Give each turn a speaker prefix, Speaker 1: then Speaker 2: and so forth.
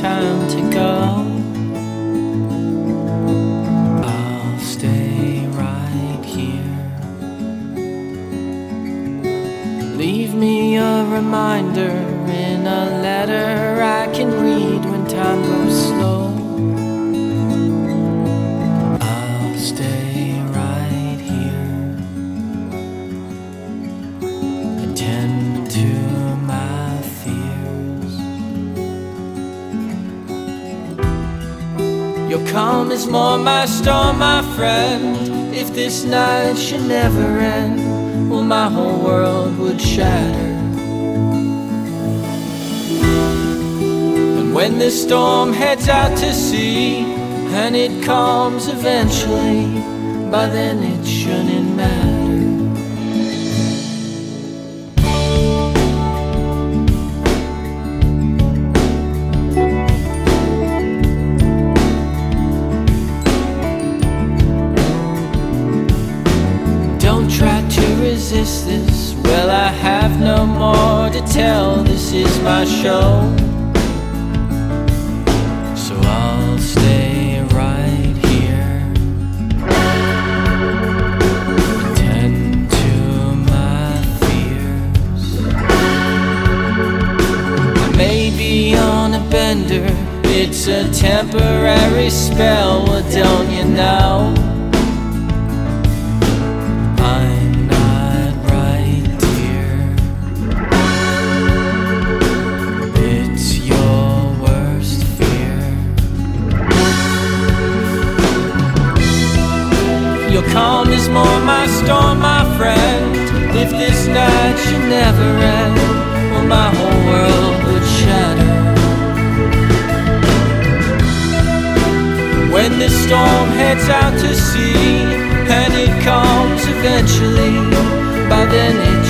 Speaker 1: time to go. I'll stay right here. Leave me a reminder in a letter I can read when time goes Your calm is more my storm, my friend. If this night should never end, well, my whole world would shatter. And when the storm heads out to sea, and it calms eventually, by then it shouldn't matter. Resist this. Well, I have no more to tell. This is my show. So I'll stay right here. Attend to my fears. I may be on a bender. It's a temporary spell. Well, don't you know? I'm Your calm is more my storm, my friend. If this night should never end, well, my whole world would shatter. When this storm heads out to sea, and it calms eventually, by then it